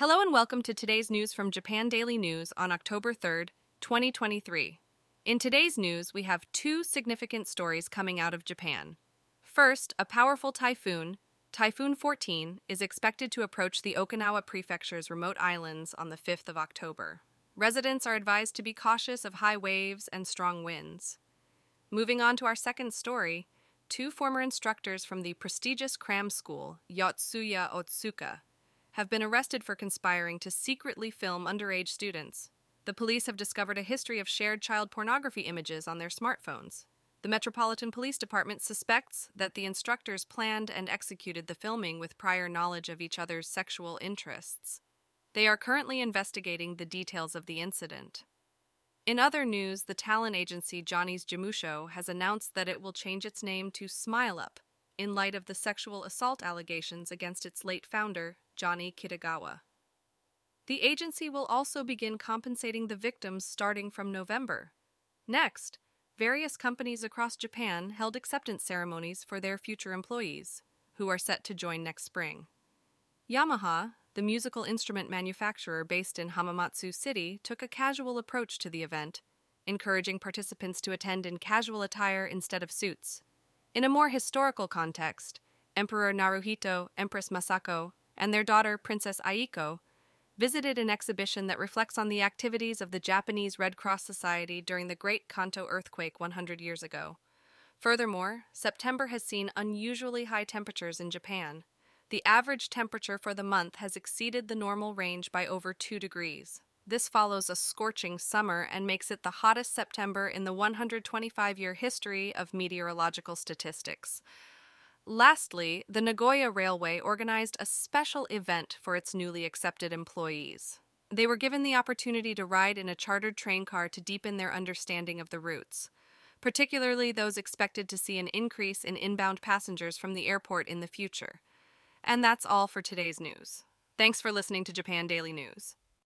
Hello and welcome to today's news from Japan Daily News on October 3rd, 2023. In today's news, we have two significant stories coming out of Japan. First, a powerful typhoon, Typhoon 14, is expected to approach the Okinawa Prefecture's remote islands on the 5th of October. Residents are advised to be cautious of high waves and strong winds. Moving on to our second story, two former instructors from the prestigious cram school, Yotsuya Otsuka, have been arrested for conspiring to secretly film underage students. The police have discovered a history of shared child pornography images on their smartphones. The Metropolitan Police Department suspects that the instructors planned and executed the filming with prior knowledge of each other's sexual interests. They are currently investigating the details of the incident. In other news, the talent agency Johnny's Jimusho has announced that it will change its name to Smile Up in light of the sexual assault allegations against its late founder, Johnny Kitagawa. The agency will also begin compensating the victims starting from November. Next, various companies across Japan held acceptance ceremonies for their future employees, who are set to join next spring. Yamaha, the musical instrument manufacturer based in Hamamatsu City, took a casual approach to the event, encouraging participants to attend in casual attire instead of suits. In a more historical context, Emperor Naruhito, Empress Masako, and their daughter, Princess Aiko, visited an exhibition that reflects on the activities of the Japanese Red Cross Society during the Great Kanto earthquake 100 years ago. Furthermore, September has seen unusually high temperatures in Japan, the average temperature for the month has exceeded the normal range by over 2 degrees. This follows a scorching summer and makes it the hottest September in the 125 year history of meteorological statistics. Lastly, the Nagoya Railway organized a special event for its newly accepted employees. They were given the opportunity to ride in a chartered train car to deepen their understanding of the routes, particularly those expected to see an increase in inbound passengers from the airport in the future. And that's all for today's news. Thanks for listening to Japan Daily News.